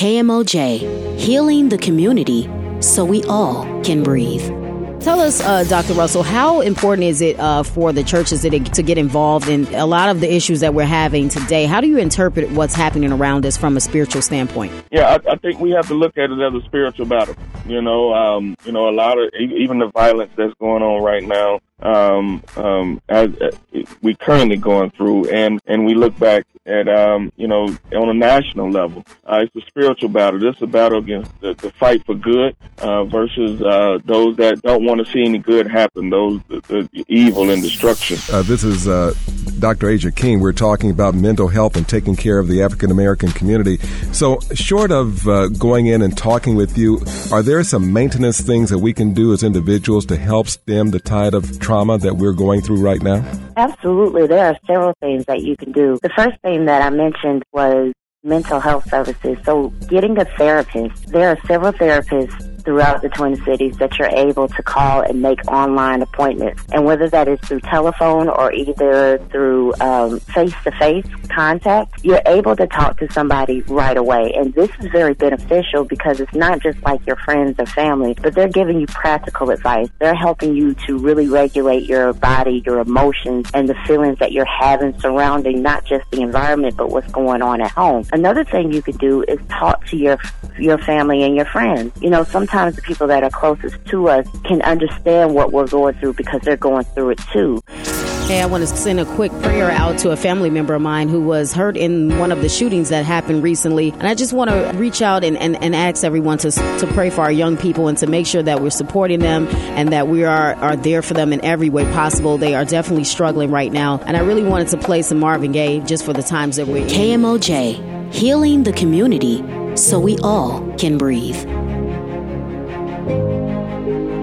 KMOJ, healing the community so we all can breathe. Tell us, uh, Dr. Russell, how important is it uh, for the churches to, to get involved in a lot of the issues that we're having today? How do you interpret what's happening around us from a spiritual standpoint? Yeah, I, I think we have to look at it as a spiritual battle. You know, um, you know, a lot of even the violence that's going on right now um, um, as uh, we currently going through, and and we look back at um, you know on a national level. Uh, it's a spiritual battle. This is a battle against the, the fight for good uh, versus uh, those that don't want to see any good happen. Those the, the evil and destruction. Uh, this is uh, Dr. Asia King. We're talking about mental health and taking care of the African American community. So, short of uh, going in and talking with you, are there some maintenance things that we can do as individuals to help stem the tide of trauma that we're going through right now? Absolutely. There are several things that you can do. The first thing that I mentioned was mental health services. So getting a therapist. There are several therapists throughout the Twin Cities that you're able to call and make online appointments. And whether that is through telephone or either through face to face contact, you're able to talk to somebody right away. And this is very beneficial because it's not just like your friends or family, but they're giving you practical advice. They're helping you to really regulate your body, your emotions, and the feelings that you're having surrounding not just the environment, but what's going on at home. Another thing you could do is talk to your your family and your friends. You know, sometimes sometimes the people that are closest to us can understand what we're going through because they're going through it too. Hey, I want to send a quick prayer out to a family member of mine who was hurt in one of the shootings that happened recently. And I just want to reach out and, and, and ask everyone to, to pray for our young people and to make sure that we're supporting them and that we are, are there for them in every way possible. They are definitely struggling right now. And I really wanted to play some Marvin Gaye just for the times that we're KMOJ, healing the community so we all can breathe. Música